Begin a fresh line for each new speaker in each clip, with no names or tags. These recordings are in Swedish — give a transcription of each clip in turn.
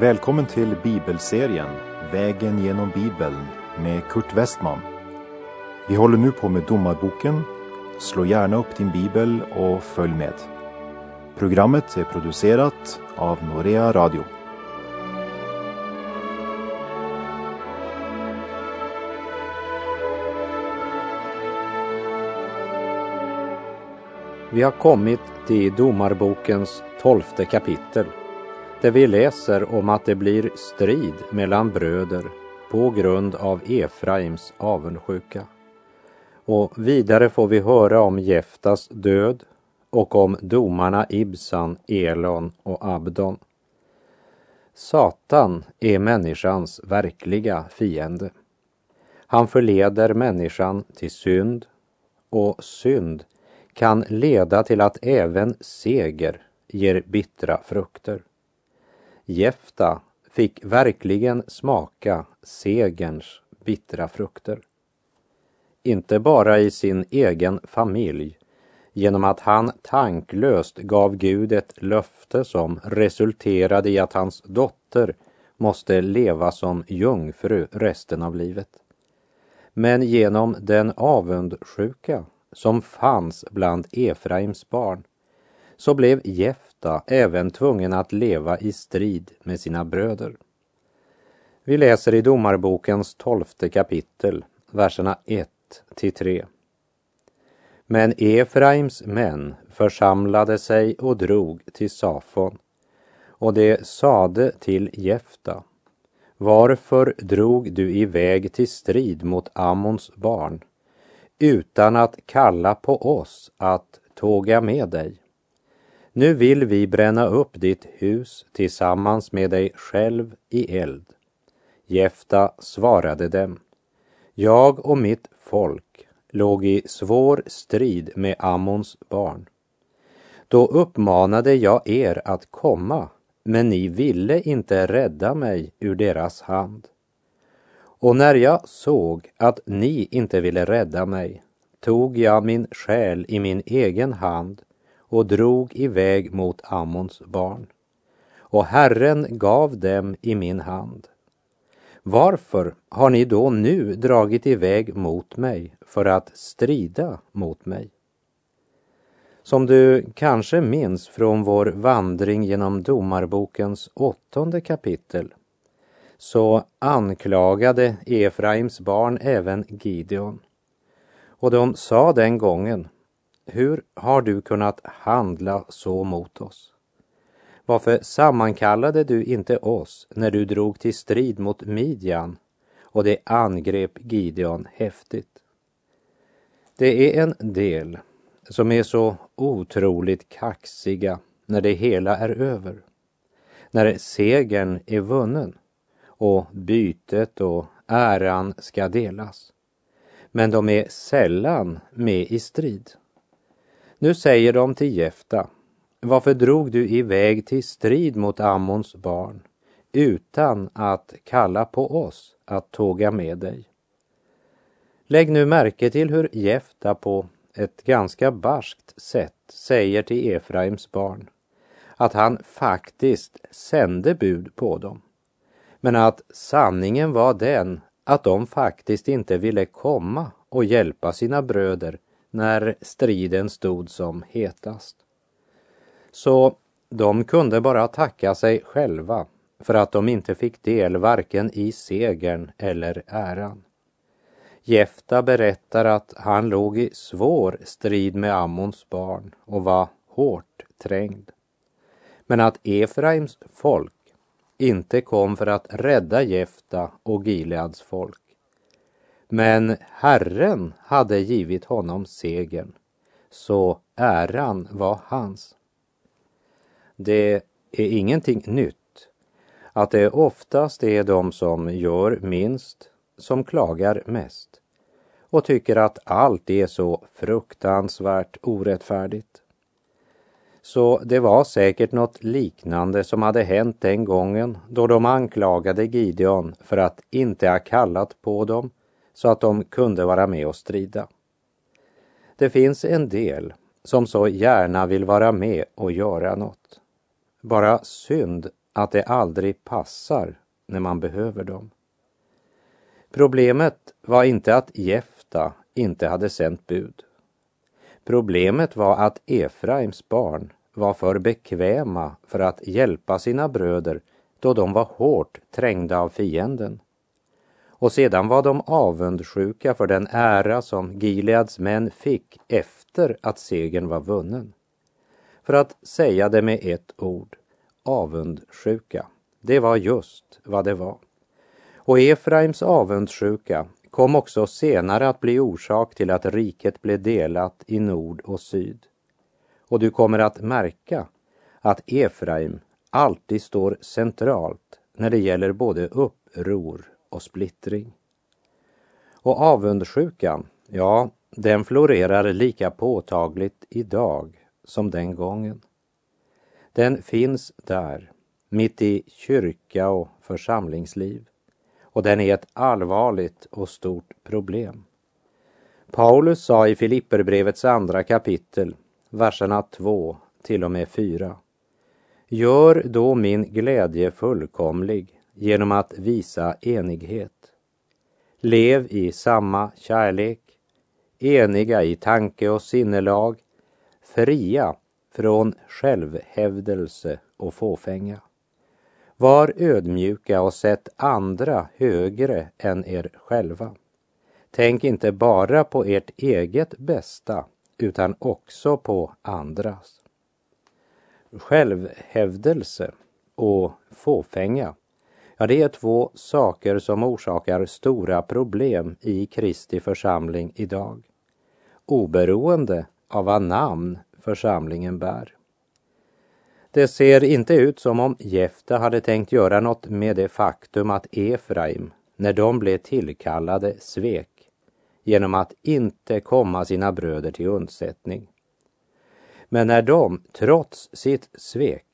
Välkommen till bibelserien Vägen genom Bibeln med Kurt Westman. Vi håller nu på med Domarboken. Slå gärna upp din bibel och följ med. Programmet är producerat av Norea Radio.
Vi har kommit till Domarbokens tolfte kapitel där vi läser om att det blir strid mellan bröder på grund av Efraims avundsjuka. Och vidare får vi höra om Jeftas död och om domarna Ibsan, Elon och Abdon. Satan är människans verkliga fiende. Han förleder människan till synd och synd kan leda till att även seger ger bittra frukter. Jefta fick verkligen smaka segerns bittra frukter. Inte bara i sin egen familj, genom att han tanklöst gav Gud ett löfte som resulterade i att hans dotter måste leva som jungfru resten av livet. Men genom den avundsjuka som fanns bland Efraims barn så blev ofta även tvungen att leva i strid med sina bröder. Vi läser i Domarbokens tolfte kapitel, verserna 1 till 3. Men Efraims män församlade sig och drog till Safon och det sade till Jefta Varför drog du iväg till strid mot Ammons barn utan att kalla på oss att tåga med dig? Nu vill vi bränna upp ditt hus tillsammans med dig själv i eld. Jefta svarade dem. Jag och mitt folk låg i svår strid med Ammons barn. Då uppmanade jag er att komma, men ni ville inte rädda mig ur deras hand. Och när jag såg att ni inte ville rädda mig tog jag min själ i min egen hand och drog iväg mot Ammons barn. Och Herren gav dem i min hand. Varför har ni då nu dragit iväg mot mig för att strida mot mig? Som du kanske minns från vår vandring genom Domarbokens åttonde kapitel så anklagade Efraims barn även Gideon. Och de sa den gången, hur har du kunnat handla så mot oss? Varför sammankallade du inte oss när du drog till strid mot Midjan och det angrep Gideon häftigt? Det är en del som är så otroligt kaxiga när det hela är över. När segern är vunnen och bytet och äran ska delas. Men de är sällan med i strid. Nu säger de till Jefta, varför drog du iväg till strid mot Ammons barn utan att kalla på oss att tåga med dig? Lägg nu märke till hur Jefta på ett ganska barskt sätt säger till Efraims barn att han faktiskt sände bud på dem. Men att sanningen var den att de faktiskt inte ville komma och hjälpa sina bröder när striden stod som hetast. Så de kunde bara tacka sig själva för att de inte fick del varken i segern eller äran. Jefta berättar att han låg i svår strid med Ammons barn och var hårt trängd. Men att Efraims folk inte kom för att rädda Jefta och Gileads folk. Men Herren hade givit honom segern, så äran var hans. Det är ingenting nytt att det oftast är de som gör minst som klagar mest och tycker att allt är så fruktansvärt orättfärdigt. Så det var säkert något liknande som hade hänt den gången då de anklagade Gideon för att inte ha kallat på dem så att de kunde vara med och strida. Det finns en del som så gärna vill vara med och göra något. Bara synd att det aldrig passar när man behöver dem. Problemet var inte att Jefta inte hade sänt bud. Problemet var att Efraims barn var för bekväma för att hjälpa sina bröder då de var hårt trängda av fienden. Och sedan var de avundsjuka för den ära som Gileads män fick efter att segern var vunnen. För att säga det med ett ord, avundsjuka. Det var just vad det var. Och Efraims avundsjuka kom också senare att bli orsak till att riket blev delat i nord och syd. Och du kommer att märka att Efraim alltid står centralt när det gäller både uppror och splittring. Och avundsjukan, ja, den florerar lika påtagligt idag som den gången. Den finns där, mitt i kyrka och församlingsliv. Och den är ett allvarligt och stort problem. Paulus sa i Filipperbrevets andra kapitel, verserna 2 till och med 4. Gör då min glädje fullkomlig genom att visa enighet. Lev i samma kärlek, eniga i tanke och sinnelag, fria från självhävdelse och fåfänga. Var ödmjuka och sätt andra högre än er själva. Tänk inte bara på ert eget bästa utan också på andras. Självhävdelse och fåfänga, ja det är två saker som orsakar stora problem i Kristi församling idag. Oberoende av vad namn församlingen bär. Det ser inte ut som om Jefta hade tänkt göra något med det faktum att Efraim, när de blev tillkallade, svek genom att inte komma sina bröder till undsättning. Men när de, trots sitt svek,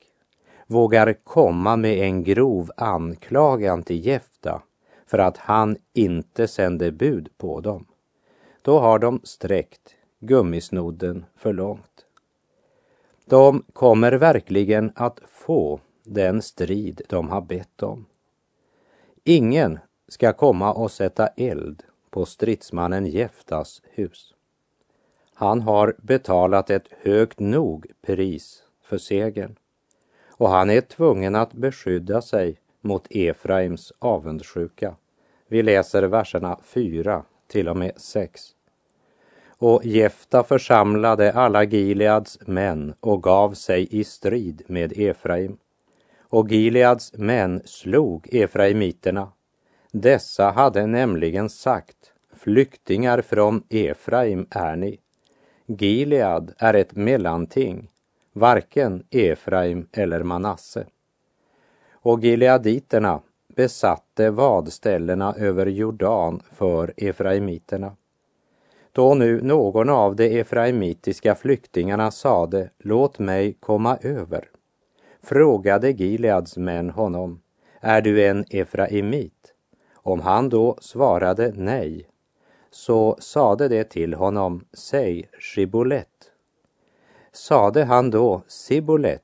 vågar komma med en grov anklagan till Jefta för att han inte sände bud på dem, då har de sträckt gummisnodden för långt. De kommer verkligen att få den strid de har bett om. Ingen ska komma och sätta eld på stridsmannen Jeftas hus. Han har betalat ett högt nog pris för segern och han är tvungen att beskydda sig mot Efraims avundsjuka. Vi läser verserna 4 till och med 6. Och Jefta församlade alla Gileads män och gav sig i strid med Efraim. Och Gileads män slog Efraimiterna. Dessa hade nämligen sagt, flyktingar från Efraim är ni. Gilead är ett mellanting, varken Efraim eller Manasse. Och gileaditerna besatte vadställena över Jordan för efraimiterna. Då nu någon av de efraimitiska flyktingarna sade, låt mig komma över, frågade Gileads män honom, är du en efraimit? Om han då svarade nej, så sade det till honom, säg Shibolet. Sade han då Sibolet,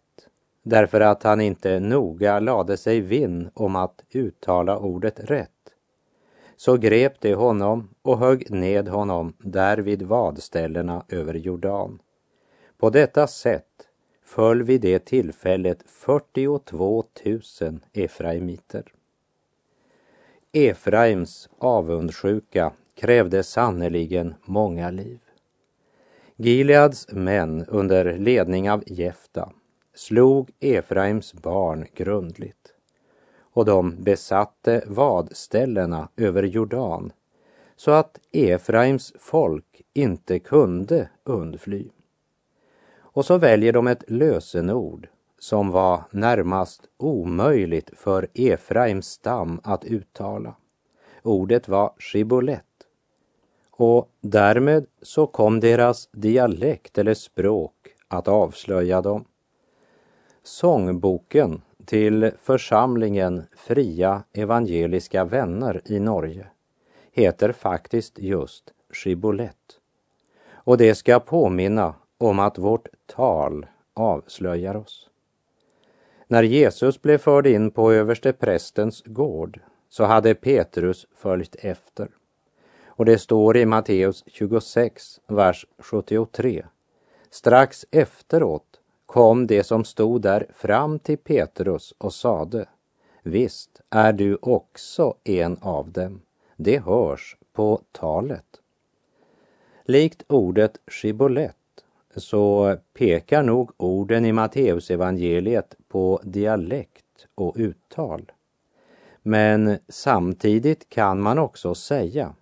därför att han inte noga lade sig vinn om att uttala ordet rätt, så grep de honom och högg ned honom där vid vadställena över Jordan. På detta sätt föll vid det tillfället 42 000 efraimiter. Efraims avundsjuka krävde sannerligen många liv. Gileads män under ledning av Jefta slog Efraims barn grundligt och de besatte vadställena över Jordan så att Efraims folk inte kunde undfly. Och så väljer de ett lösenord som var närmast omöjligt för Efraims stam att uttala. Ordet var shibolet och därmed så kom deras dialekt eller språk att avslöja dem. Sångboken till församlingen Fria Evangeliska Vänner i Norge heter faktiskt just Skibolett. Och det ska påminna om att vårt tal avslöjar oss. När Jesus blev förd in på översteprästens gård så hade Petrus följt efter. Och det står i Matteus 26, vers 73. Strax efteråt kom det som stod där fram till Petrus och sade Visst är du också en av dem. Det hörs på talet. Likt ordet skibolett så pekar nog orden i Matteusevangeliet på dialekt och uttal. Men samtidigt kan man också säga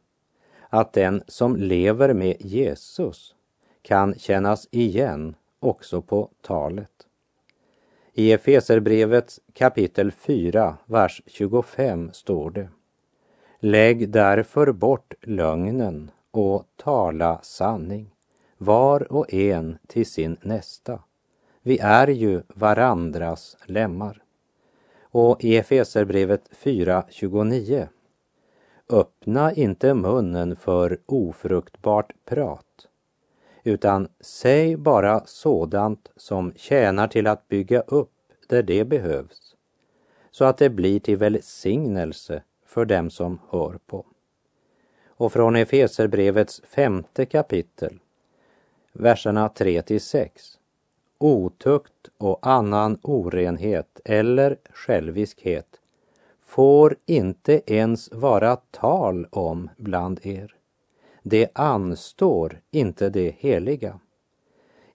att den som lever med Jesus kan kännas igen också på talet. I Efeserbrevets kapitel 4, vers 25 står det Lägg därför bort lögnen och tala sanning, var och en till sin nästa. Vi är ju varandras lemmar. Och i Efeserbrevet 4.29 Öppna inte munnen för ofruktbart prat, utan säg bara sådant som tjänar till att bygga upp där det behövs, så att det blir till välsignelse för dem som hör på. Och från Efeserbrevets femte kapitel, verserna 3 till 6. Otukt och annan orenhet eller själviskhet får inte ens vara tal om bland er. Det anstår inte det heliga.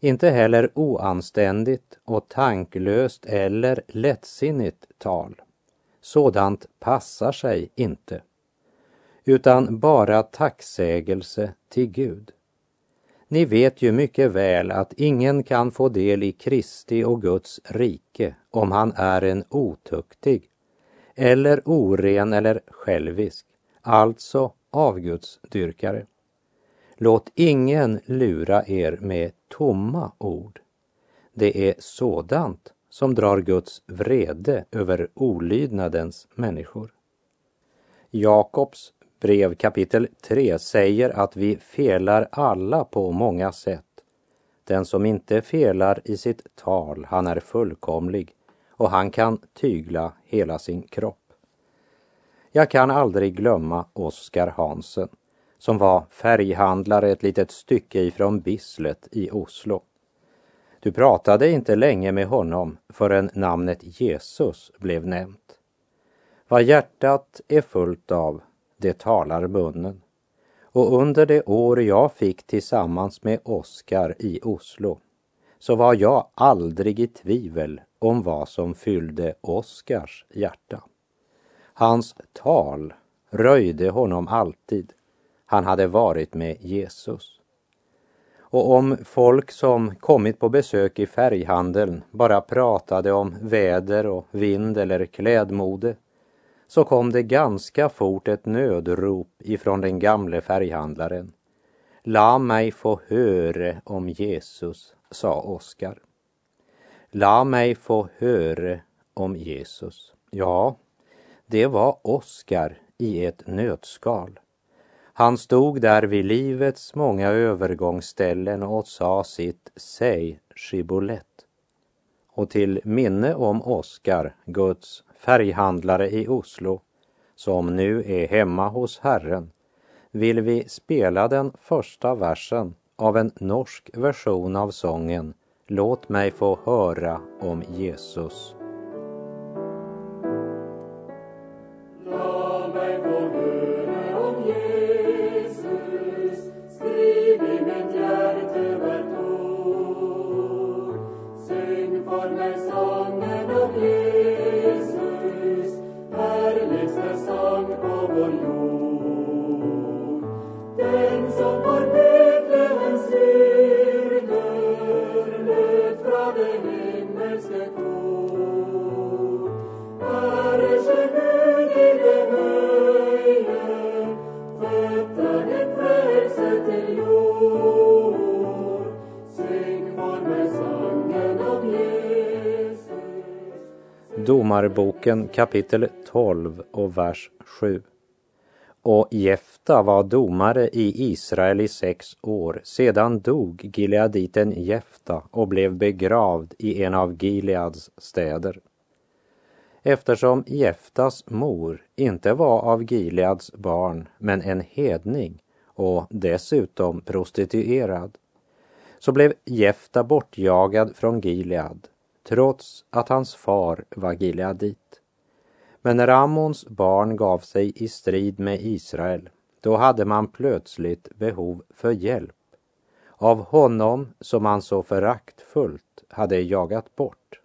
Inte heller oanständigt och tanklöst eller lättsinnigt tal. Sådant passar sig inte, utan bara tacksägelse till Gud. Ni vet ju mycket väl att ingen kan få del i Kristi och Guds rike om han är en otuktig eller oren eller självisk, alltså avgudsdyrkare. Låt ingen lura er med tomma ord. Det är sådant som drar Guds vrede över olydnadens människor. Jakobs brev kapitel 3 säger att vi felar alla på många sätt. Den som inte felar i sitt tal, han är fullkomlig och han kan tygla hela sin kropp. Jag kan aldrig glömma Oskar Hansen som var färghandlare ett litet stycke ifrån Bislett i Oslo. Du pratade inte länge med honom förrän namnet Jesus blev nämnt. Vad hjärtat är fullt av, det talar munnen. Och under det år jag fick tillsammans med Oskar i Oslo så var jag aldrig i tvivel om vad som fyllde Oskars hjärta. Hans tal röjde honom alltid. Han hade varit med Jesus. Och om folk som kommit på besök i färghandeln bara pratade om väder och vind eller klädmode så kom det ganska fort ett nödrop ifrån den gamle färghandlaren. La mig få höre om Jesus, sa Oskar. La mig få höra om Jesus. Ja, det var Oskar i ett nötskal. Han stod där vid livets många övergångsställen och sa sitt Säg Shibbolett. Och till minne om Oskar, Guds färghandlare i Oslo, som nu är hemma hos Herren, vill vi spela den första versen av en norsk version av sången Låt mig få höra om Jesus. Domarboken kapitel 12 och vers 7. Och Jefta var domare i Israel i sex år. Sedan dog Gileaditen Jefta och blev begravd i en av Gileads städer. eftersom Jeftas mor inte var av Gileads barn men en hedning och dessutom prostituerad så blev Jefta bortjagad från Gilead trots att hans far var gileadit. Men när Ammons barn gav sig i strid med Israel, då hade man plötsligt behov för hjälp av honom som man så föraktfullt hade jagat bort.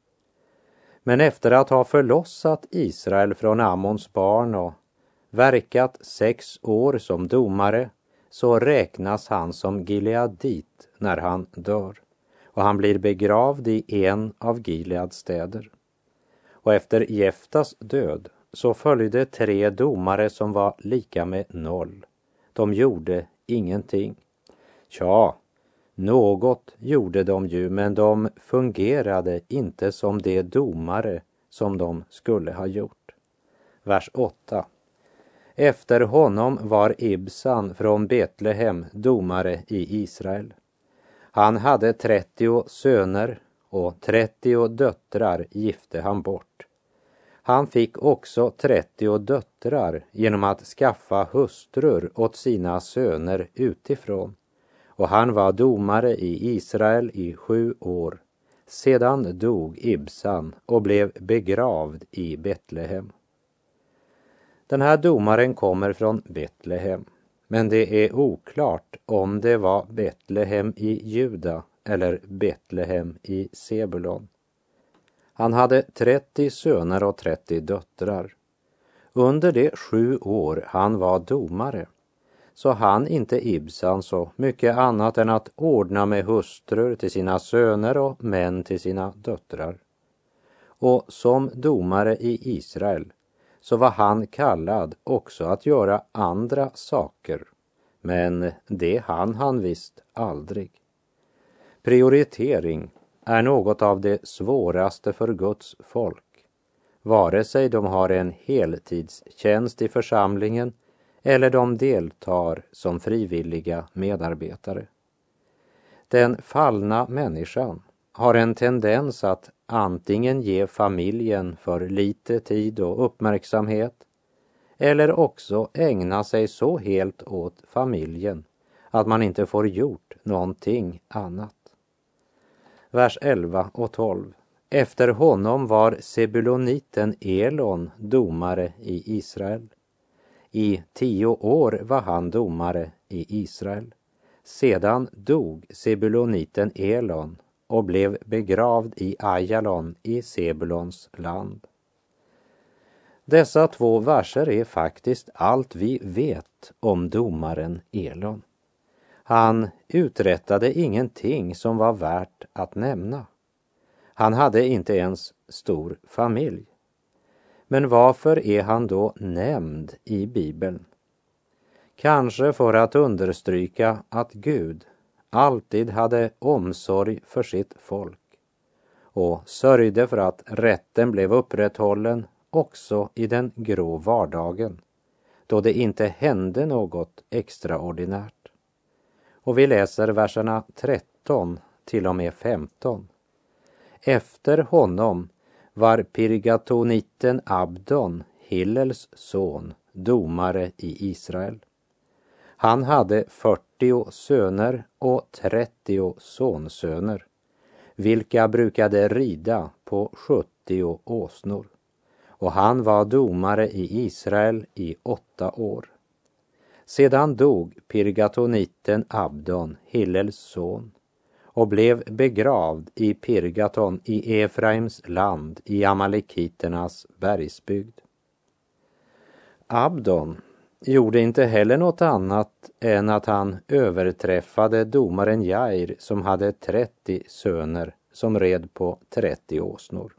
Men efter att ha förlossat Israel från Ammons barn och verkat sex år som domare så räknas han som Gileadit när han dör och han blir begravd i en av Gileads städer. Och efter Jeftas död så följde tre domare som var lika med noll. De gjorde ingenting. Tja, något gjorde de ju, men de fungerade inte som de domare som de skulle ha gjort. Vers 8. Efter honom var Ibsan från Betlehem domare i Israel. Han hade 30 söner och 30 döttrar gifte han bort. Han fick också 30 döttrar genom att skaffa hustrur åt sina söner utifrån. Och han var domare i Israel i sju år. Sedan dog Ibsan och blev begravd i Betlehem. Den här domaren kommer från Betlehem. Men det är oklart om det var Betlehem i Juda eller Betlehem i Sebulon. Han hade 30 söner och 30 döttrar. Under de sju år han var domare så han inte Ibsan så mycket annat än att ordna med hustrur till sina söner och män till sina döttrar. Och som domare i Israel så var han kallad också att göra andra saker. Men det hann han visst aldrig. Prioritering är något av det svåraste för Guds folk. Vare sig de har en heltidstjänst i församlingen eller de deltar som frivilliga medarbetare. Den fallna människan har en tendens att antingen ge familjen för lite tid och uppmärksamhet eller också ägna sig så helt åt familjen att man inte får gjort någonting annat. Vers 11 och 12. Efter honom var Sebuloniten Elon domare i Israel. I tio år var han domare i Israel. Sedan dog Sebuloniten Elon och blev begravd i Ajalon i Sebulons land. Dessa två verser är faktiskt allt vi vet om domaren Elon. Han uträttade ingenting som var värt att nämna. Han hade inte ens stor familj. Men varför är han då nämnd i Bibeln? Kanske för att understryka att Gud alltid hade omsorg för sitt folk och sörjde för att rätten blev upprätthållen också i den grå vardagen då det inte hände något extraordinärt. Och vi läser verserna 13 till och med 15. Efter honom var pirgatoniten Abdon, Hillels son, domare i Israel. Han hade 40 söner och 30 sonsöner, vilka brukade rida på 70 åsnor. Och han var domare i Israel i åtta år. Sedan dog pirgatoniten Abdon, Hillels son, och blev begravd i Pirgaton i Efraims land i Amalekiternas bergsbygd. Abdon gjorde inte heller något annat än att han överträffade domaren Jair som hade 30 söner som red på 30 åsnor.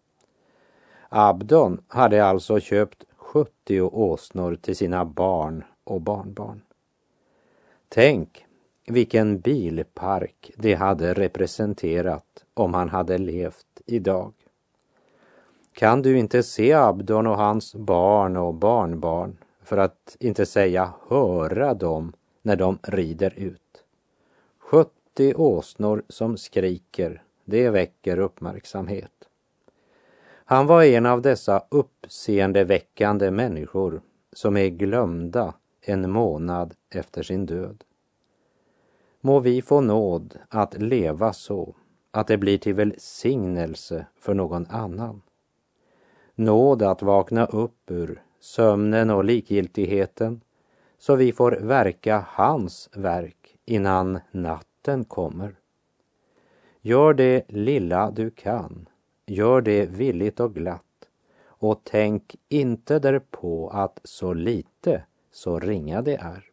Abdon hade alltså köpt 70 åsnor till sina barn och barnbarn. Tänk vilken bilpark det hade representerat om han hade levt idag. Kan du inte se Abdon och hans barn och barnbarn för att inte säga höra dem när de rider ut. 70 åsnor som skriker, det väcker uppmärksamhet. Han var en av dessa uppseendeväckande människor som är glömda en månad efter sin död. Må vi få nåd att leva så att det blir till välsignelse för någon annan. Nåd att vakna upp ur sömnen och likgiltigheten så vi får verka hans verk innan natten kommer. Gör det lilla du kan, gör det villigt och glatt och tänk inte därpå att så lite, så ringa det är.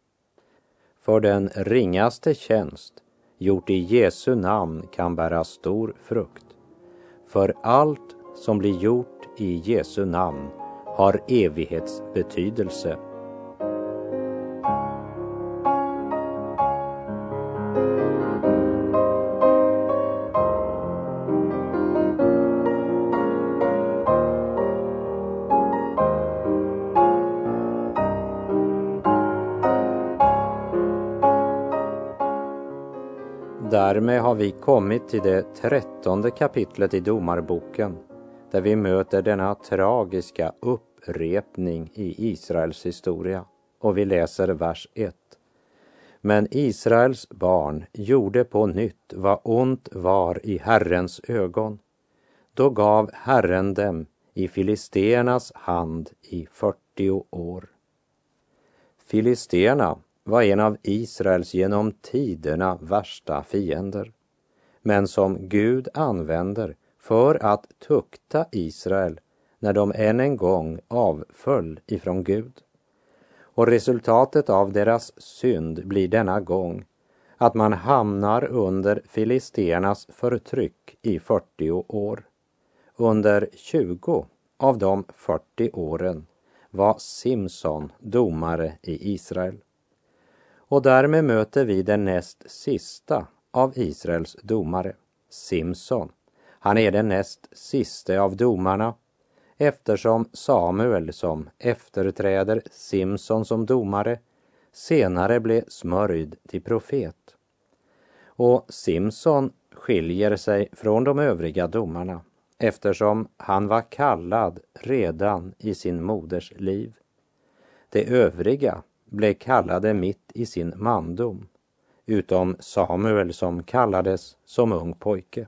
För den ringaste tjänst gjort i Jesu namn kan bära stor frukt. För allt som blir gjort i Jesu namn har evighetsbetydelse Därmed har vi kommit till det trettonde kapitlet i Domarboken där vi möter denna tragiska upprepning i Israels historia. Och vi läser vers 1. Men Israels barn gjorde på nytt vad ont var i Herrens ögon. Då gav Herren dem i filisternas hand i 40 år. Filisterna var en av Israels genom tiderna värsta fiender, men som Gud använder för att tukta Israel när de än en gång avföll ifrån Gud. Och resultatet av deras synd blir denna gång att man hamnar under filisternas förtryck i 40 år. Under 20 av de 40 åren var Simson domare i Israel. Och därmed möter vi den näst sista av Israels domare, Simson. Han är den näst siste av domarna eftersom Samuel som efterträder Simson som domare senare blev smörjd till profet. Och Simson skiljer sig från de övriga domarna eftersom han var kallad redan i sin moders liv. De övriga blev kallade mitt i sin mandom, utom Samuel som kallades som ung pojke.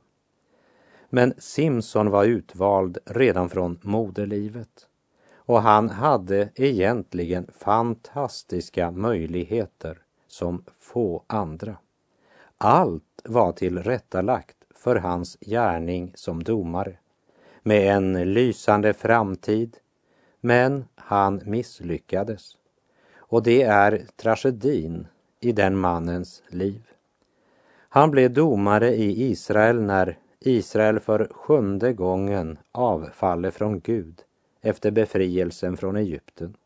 Men Simson var utvald redan från moderlivet och han hade egentligen fantastiska möjligheter som få andra. Allt var tillrättalagt för hans gärning som domare med en lysande framtid, men han misslyckades. Och det är tragedin i den mannens liv. Han blev domare i Israel när Israel för sjunde gången avfaller från Gud efter befrielsen från Egypten.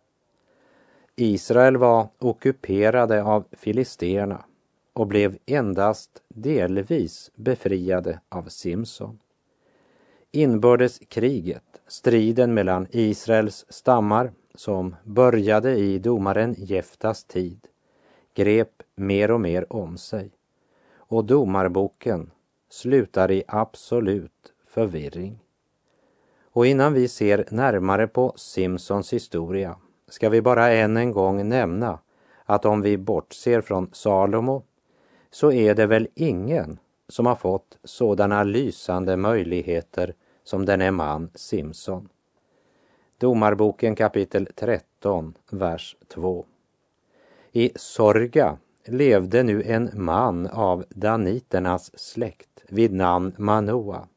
Israel var ockuperade av filisterna och blev endast delvis befriade av Simson. Inbördeskriget, striden mellan Israels stammar som började i domaren Jeftas tid, grep mer och mer om sig och domarboken slutar i absolut förvirring. Och innan vi ser närmare på Simpsons historia ska vi bara än en gång nämna att om vi bortser från Salomo så är det väl ingen som har fått sådana lysande möjligheter som denne man Simson. Domarboken kapitel 13, vers 2. I Sorga levde nu en man av daniternas släkt vid namn Manoa.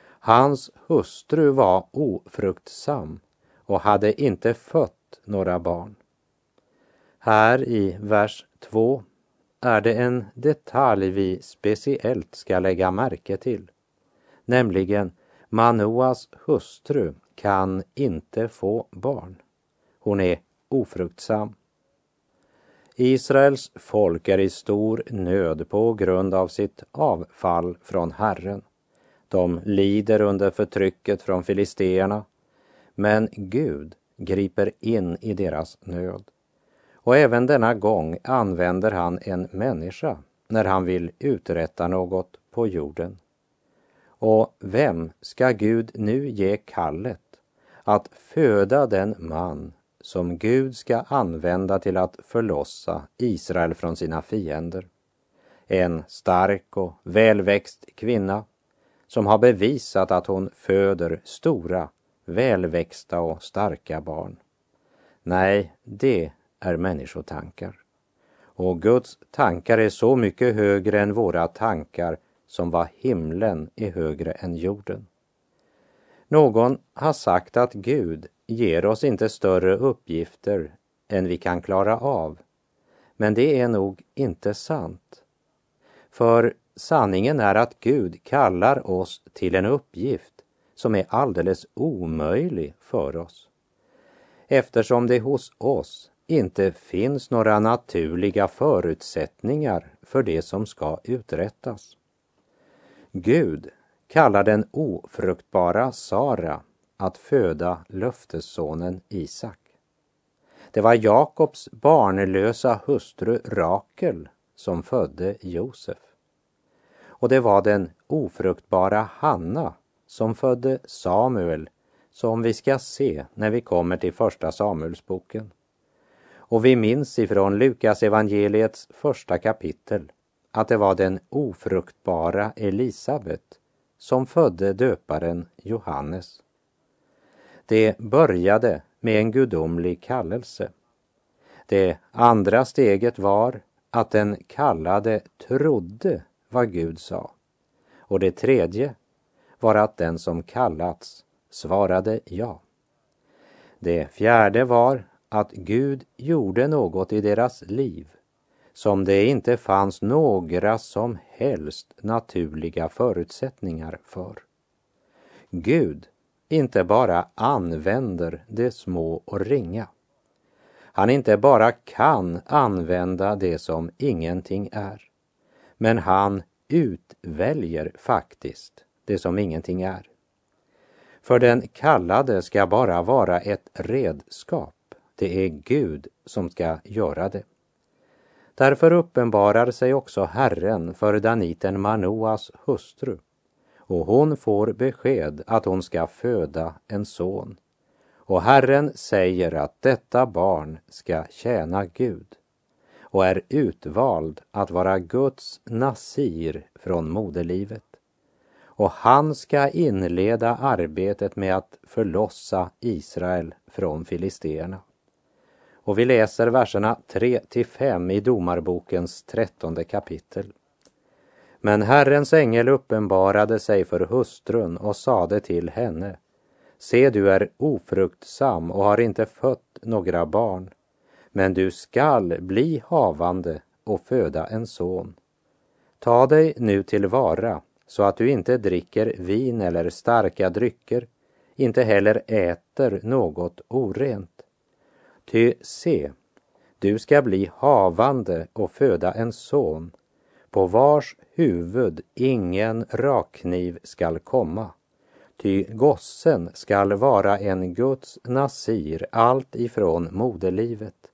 Hans hustru var ofruktsam och hade inte fött några barn. Här i vers 2 är det en detalj vi speciellt ska lägga märke till, nämligen Manoas hustru kan inte få barn. Hon är ofruktsam. Israels folk är i stor nöd på grund av sitt avfall från Herren. De lider under förtrycket från filisteerna, men Gud griper in i deras nöd. Och även denna gång använder han en människa när han vill uträtta något på jorden. Och vem ska Gud nu ge kallet att föda den man som Gud ska använda till att förlossa Israel från sina fiender? En stark och välväxt kvinna som har bevisat att hon föder stora, välväxta och starka barn. Nej, det är människotankar. Och Guds tankar är så mycket högre än våra tankar som vad himlen är högre än jorden. Någon har sagt att Gud ger oss inte större uppgifter än vi kan klara av. Men det är nog inte sant. För sanningen är att Gud kallar oss till en uppgift som är alldeles omöjlig för oss. Eftersom det hos oss inte finns några naturliga förutsättningar för det som ska uträttas. Gud kallar den ofruktbara Sara att föda löftessonen Isak. Det var Jakobs barnlösa hustru Rakel som födde Josef. Och det var den ofruktbara Hanna som födde Samuel som vi ska se när vi kommer till första Samuelsboken. Och vi minns ifrån Lukas evangeliets första kapitel att det var den ofruktbara Elisabet som födde döparen Johannes. Det började med en gudomlig kallelse. Det andra steget var att den kallade trodde vad Gud sa. Och det tredje var att den som kallats svarade ja. Det fjärde var att Gud gjorde något i deras liv som det inte fanns några som helst naturliga förutsättningar för. Gud inte bara använder det små och ringa. Han inte bara kan använda det som ingenting är, men han utväljer faktiskt det som ingenting är. För den kallade ska bara vara ett redskap. Det är Gud som ska göra det. Därför uppenbarar sig också Herren för daniten Manoas hustru och hon får besked att hon ska föda en son. Och Herren säger att detta barn ska tjäna Gud och är utvald att vara Guds nasir från moderlivet. Och han ska inleda arbetet med att förlossa Israel från filisterna. Och vi läser verserna 3 till 5 i Domarbokens trettonde kapitel. Men Herrens ängel uppenbarade sig för hustrun och sade till henne Se, du är ofruktsam och har inte fött några barn, men du skall bli havande och föda en son. Ta dig nu tillvara så att du inte dricker vin eller starka drycker, inte heller äter något orent. Ty se, du ska bli havande och föda en son, på vars huvud ingen rakkniv skall komma. Ty gossen skall vara en Guds nasir allt ifrån moderlivet.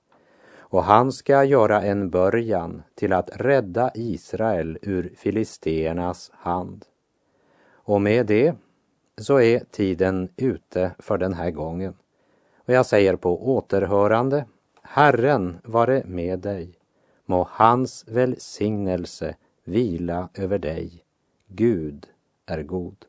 Och han ska göra en början till att rädda Israel ur filisteernas hand. Och med det så är tiden ute för den här gången. Och jag säger på återhörande, Herren vare med dig. Må hans välsignelse vila över dig. Gud är god.